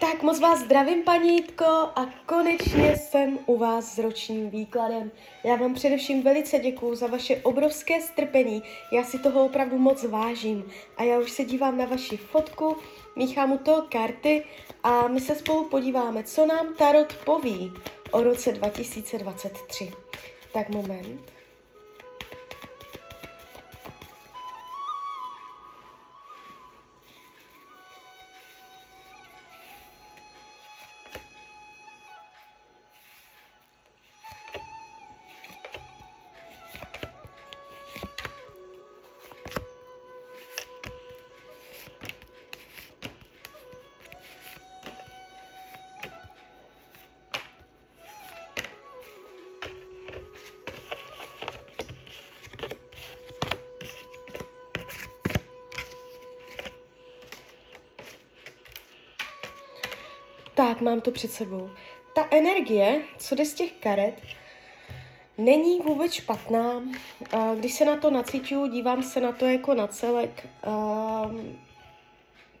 Tak moc vás zdravím, paní Jitko, a konečně jsem u vás s ročním výkladem. Já vám především velice děkuju za vaše obrovské strpení, já si toho opravdu moc vážím. A já už se dívám na vaši fotku, míchám u toho karty a my se spolu podíváme, co nám Tarot poví o roce 2023. Tak moment. Tak, mám to před sebou. Ta energie, co jde z těch karet, není vůbec špatná. Když se na to nacítuju, dívám se na to jako na celek.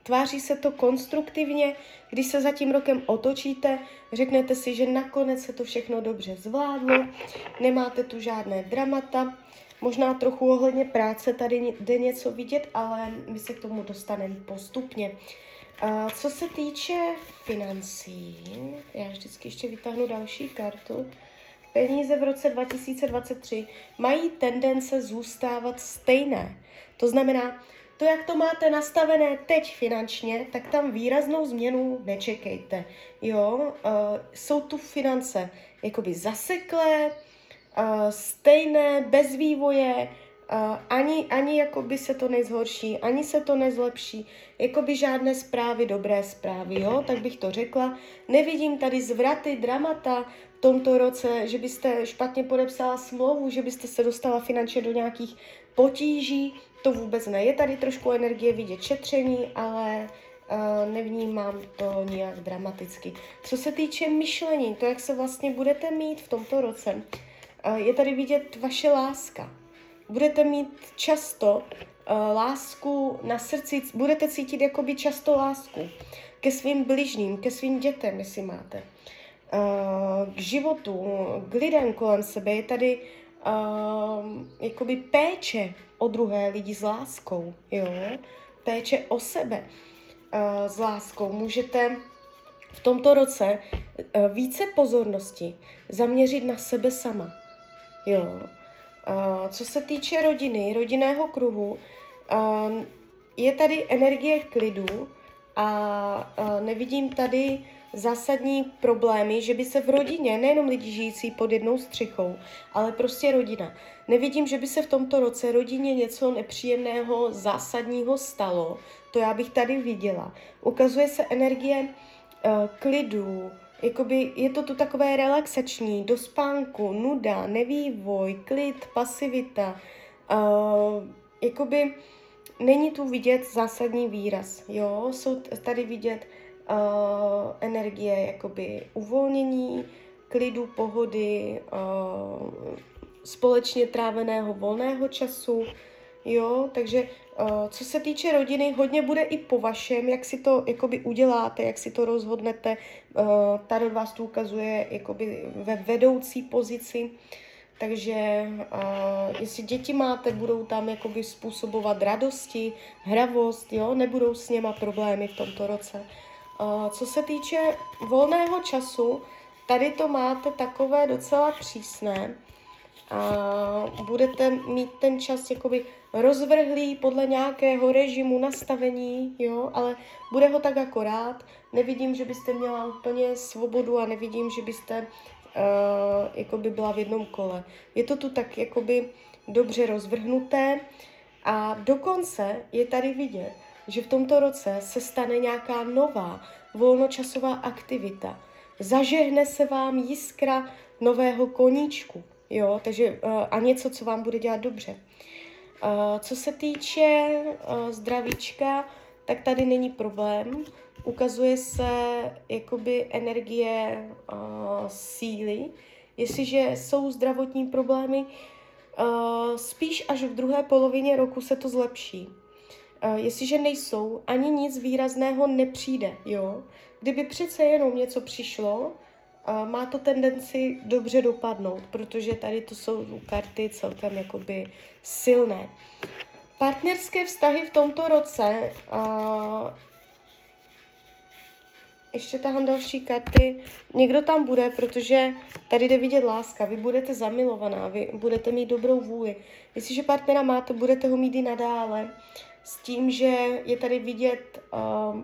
Tváří se to konstruktivně, když se za tím rokem otočíte, řeknete si, že nakonec se to všechno dobře zvládlo, nemáte tu žádné dramata, možná trochu ohledně práce tady jde něco vidět, ale my se k tomu dostaneme postupně. A co se týče financí, já vždycky ještě vytáhnu další kartu. Peníze v roce 2023 mají tendence zůstávat stejné. To znamená, to, jak to máte nastavené teď finančně, tak tam výraznou změnu nečekejte. Jo, uh, jsou tu finance jakoby zaseklé, uh, stejné, bez vývoje, ani, ani jakoby se to nezhorší, ani se to nezlepší, jakoby žádné zprávy, dobré zprávy, jo, tak bych to řekla. Nevidím tady zvraty, dramata v tomto roce, že byste špatně podepsala smlouvu, že byste se dostala finančně do nějakých potíží, to vůbec ne. Je tady trošku energie vidět šetření, ale uh, nevnímám to nijak dramaticky. Co se týče myšlení, to, jak se vlastně budete mít v tomto roce, uh, je tady vidět vaše láska budete mít často uh, lásku na srdci, budete cítit jakoby často lásku ke svým bližním, ke svým dětem, jestli máte. Uh, k životu, k lidem kolem sebe. Je tady uh, jakoby péče o druhé lidi s láskou, jo? Péče o sebe uh, s láskou. Můžete v tomto roce více pozornosti zaměřit na sebe sama, jo? Co se týče rodiny, rodinného kruhu, je tady energie klidu a nevidím tady zásadní problémy, že by se v rodině, nejenom lidi žijící pod jednou střechou, ale prostě rodina. Nevidím, že by se v tomto roce rodině něco nepříjemného, zásadního stalo. To já bych tady viděla. Ukazuje se energie klidu, Jakoby je to tu takové relaxační, do spánku, nuda, nevývoj, klid, pasivita. Uh, jakoby není tu vidět zásadní výraz, jo, jsou tady vidět uh, energie jakoby uvolnění, klidu, pohody, uh, společně tráveného volného času, Jo, takže co se týče rodiny, hodně bude i po vašem, jak si to jakoby uděláte, jak si to rozhodnete. Tarot vás tu ukazuje jakoby ve vedoucí pozici, takže jestli děti máte, budou tam jakoby způsobovat radosti, hravost, jo, nebudou s něma problémy v tomto roce. Co se týče volného času, tady to máte takové docela přísné, a budete mít ten čas jakoby rozvrhlý podle nějakého režimu, nastavení, jo, ale bude ho tak akorát. Nevidím, že byste měla úplně svobodu a nevidím, že byste uh, jakoby byla v jednom kole. Je to tu tak jakoby dobře rozvrhnuté a dokonce je tady vidět, že v tomto roce se stane nějaká nová volnočasová aktivita. Zažehne se vám jiskra nového koníčku, jo, takže uh, a něco, co vám bude dělat dobře. Uh, co se týče uh, zdravíčka, tak tady není problém. Ukazuje se jakoby energie uh, síly. Jestliže jsou zdravotní problémy, spíš až v druhé polovině roku se to zlepší. Jestliže nejsou, ani nic výrazného nepřijde, jo. Kdyby přece jenom něco přišlo, má to tendenci dobře dopadnout, protože tady to jsou karty celkem jakoby silné. Partnerské vztahy v tomto roce uh, ještě tahám další karty. Někdo tam bude, protože tady jde vidět láska. Vy budete zamilovaná, vy budete mít dobrou vůli. Jestliže partnera máte, budete ho mít i nadále. S tím, že je tady vidět uh,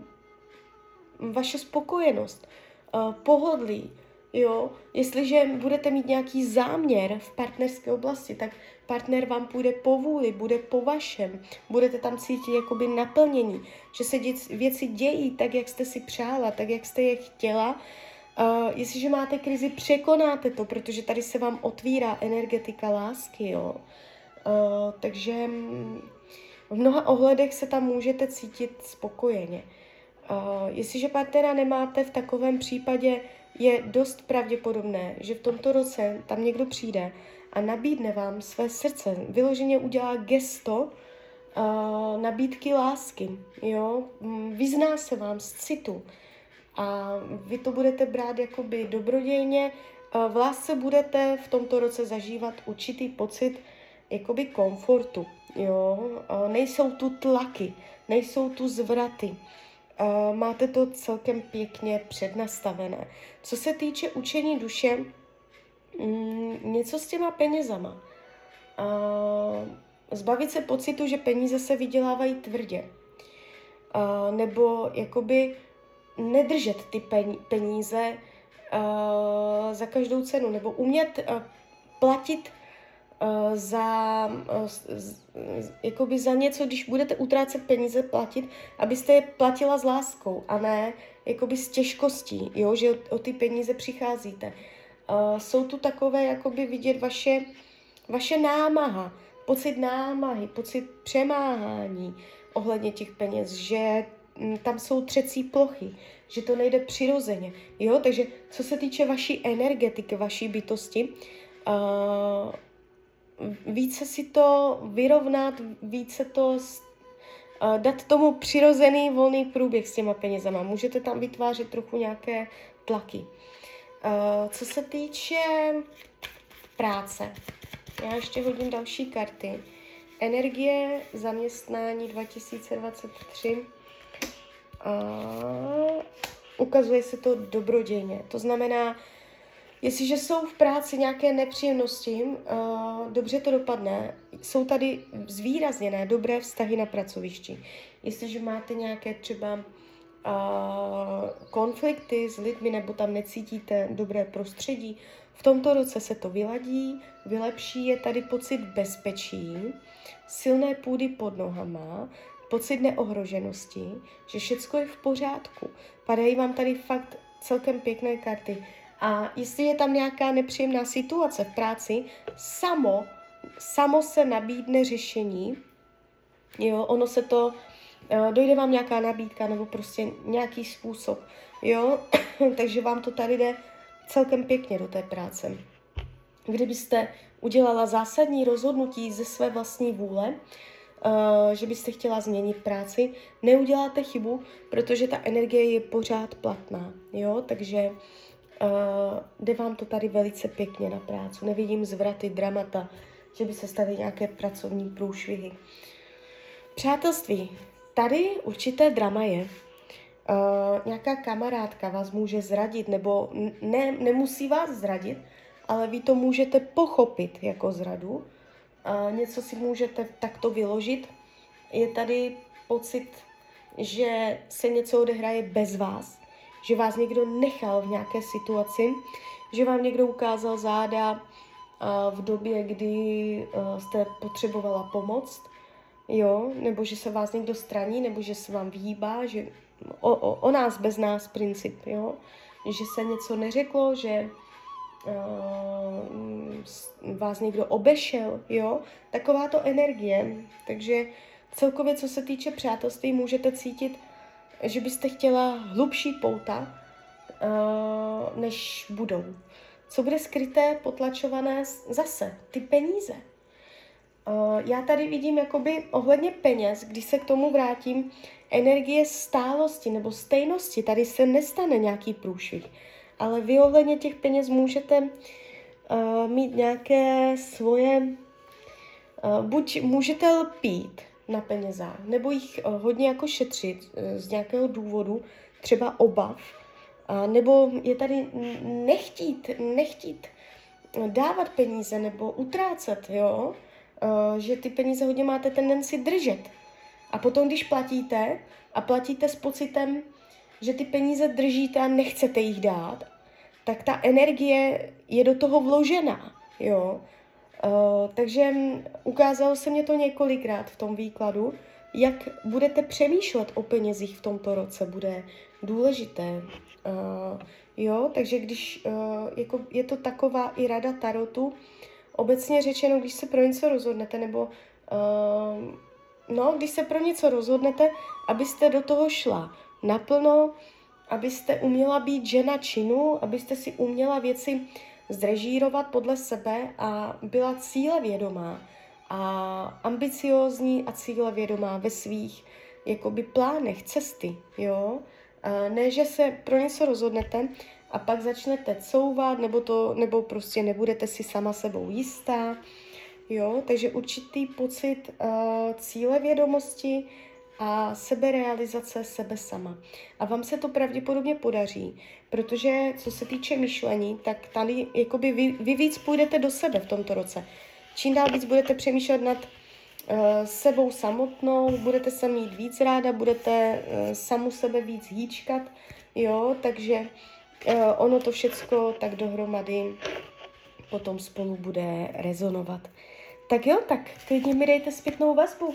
vaše spokojenost, uh, pohodlí, Jo, jestliže budete mít nějaký záměr v partnerské oblasti, tak partner vám půjde po vůli, bude po vašem, budete tam cítit jakoby naplnění, že se děc, věci dějí tak, jak jste si přála, tak, jak jste je chtěla. Uh, jestliže máte krizi, překonáte to, protože tady se vám otvírá energetika lásky, jo. Uh, takže v mnoha ohledech se tam můžete cítit spokojeně. Uh, jestliže partnera nemáte, v takovém případě je dost pravděpodobné, že v tomto roce tam někdo přijde a nabídne vám své srdce, vyloženě udělá gesto uh, nabídky lásky, jo, mm, vyzná se vám z citu. A vy to budete brát jakoby dobrodějně, uh, v lásce budete v tomto roce zažívat určitý pocit jakoby komfortu, jo, uh, nejsou tu tlaky, nejsou tu zvraty, Máte to celkem pěkně přednastavené. Co se týče učení duše, mm, něco s těma penězama. Uh, zbavit se pocitu, že peníze se vydělávají tvrdě. Uh, nebo jakoby nedržet ty peníze uh, za každou cenu. Nebo umět uh, platit za, uh, jakoby za něco, když budete utrácet peníze platit, abyste je platila s láskou a ne jakoby s těžkostí, jo, že o, o ty peníze přicházíte. Uh, jsou tu takové, jakoby vidět vaše, vaše námaha, pocit námahy, pocit přemáhání ohledně těch peněz, že m, tam jsou třecí plochy, že to nejde přirozeně, jo, takže co se týče vaší energetiky, vaší bytosti, uh, více si to vyrovnat, více to dát tomu přirozený volný průběh s těma penězama. Můžete tam vytvářet trochu nějaké tlaky. Co se týče práce, já ještě hodím další karty. Energie zaměstnání 2023. Uh, ukazuje se to dobrodějně. To znamená, Jestliže jsou v práci nějaké nepříjemnosti, uh, dobře to dopadne. Jsou tady zvýrazněné dobré vztahy na pracovišti. Jestliže máte nějaké třeba uh, konflikty s lidmi nebo tam necítíte dobré prostředí, v tomto roce se to vyladí, vylepší, je tady pocit bezpečí, silné půdy pod nohama, pocit neohroženosti, že všechno je v pořádku. Padají vám tady fakt celkem pěkné karty. A jestli je tam nějaká nepříjemná situace v práci, samo, samo se nabídne řešení, jo, ono se to, eh, dojde vám nějaká nabídka nebo prostě nějaký způsob, jo, takže vám to tady jde celkem pěkně do té práce. Kdybyste udělala zásadní rozhodnutí ze své vlastní vůle, Uh, že byste chtěla změnit práci, neuděláte chybu, protože ta energie je pořád platná, jo, takže Uh, jde vám to tady velice pěkně na práci. Nevidím zvraty, dramata, že by se staly nějaké pracovní průšvihy. Přátelství. Tady určité drama je. Uh, nějaká kamarádka vás může zradit, nebo ne, nemusí vás zradit, ale vy to můžete pochopit jako zradu. Uh, něco si můžete takto vyložit. Je tady pocit, že se něco odehraje bez vás že vás někdo nechal v nějaké situaci, že vám někdo ukázal záda v době, kdy jste potřebovala pomoc, jo, nebo že se vás někdo straní, nebo že se vám vyhýbá, že o, o, o nás bez nás princip, jo, že se něco neřeklo, že uh, vás někdo obešel, jo, taková to energie, takže celkově, co se týče přátelství, můžete cítit že byste chtěla hlubší pouta, uh, než budou. Co bude skryté, potlačované zase? Ty peníze. Uh, já tady vidím jakoby ohledně peněz, když se k tomu vrátím, energie stálosti nebo stejnosti. Tady se nestane nějaký průšvih. Ale vy ohledně těch peněz můžete uh, mít nějaké svoje, uh, buď můžete lpít na penězách, nebo jich uh, hodně jako šetřit uh, z nějakého důvodu, třeba obav, nebo je tady nechtít, nechtít dávat peníze nebo utrácet, jo? Uh, že ty peníze hodně máte tendenci držet. A potom, když platíte a platíte s pocitem, že ty peníze držíte a nechcete jich dát, tak ta energie je do toho vložená, jo. Uh, takže ukázalo se mě to několikrát v tom výkladu, jak budete přemýšlet o penězích v tomto roce, bude důležité. Uh, jo, takže když uh, jako je to taková i rada tarotu, obecně řečeno, když se pro něco rozhodnete, nebo uh, no, když se pro něco rozhodnete, abyste do toho šla naplno, abyste uměla být žena činu, abyste si uměla věci zrežírovat podle sebe a byla cílevědomá a ambiciózní a cílevědomá ve svých jakoby plánech, cesty, jo. A ne, že se pro něco rozhodnete a pak začnete couvat, nebo, to, nebo prostě nebudete si sama sebou jistá, jo. Takže určitý pocit uh, cílevědomosti, a seberealizace sebe sama. A vám se to pravděpodobně podaří, protože co se týče myšlení, tak tady jakoby vy, vy víc půjdete do sebe v tomto roce. Čím dál víc budete přemýšlet nad uh, sebou samotnou, budete se mít víc ráda, budete uh, samu sebe víc hýčkat, jo, takže uh, ono to všecko tak dohromady potom spolu bude rezonovat. Tak jo, tak klidně mi dejte zpětnou vazbu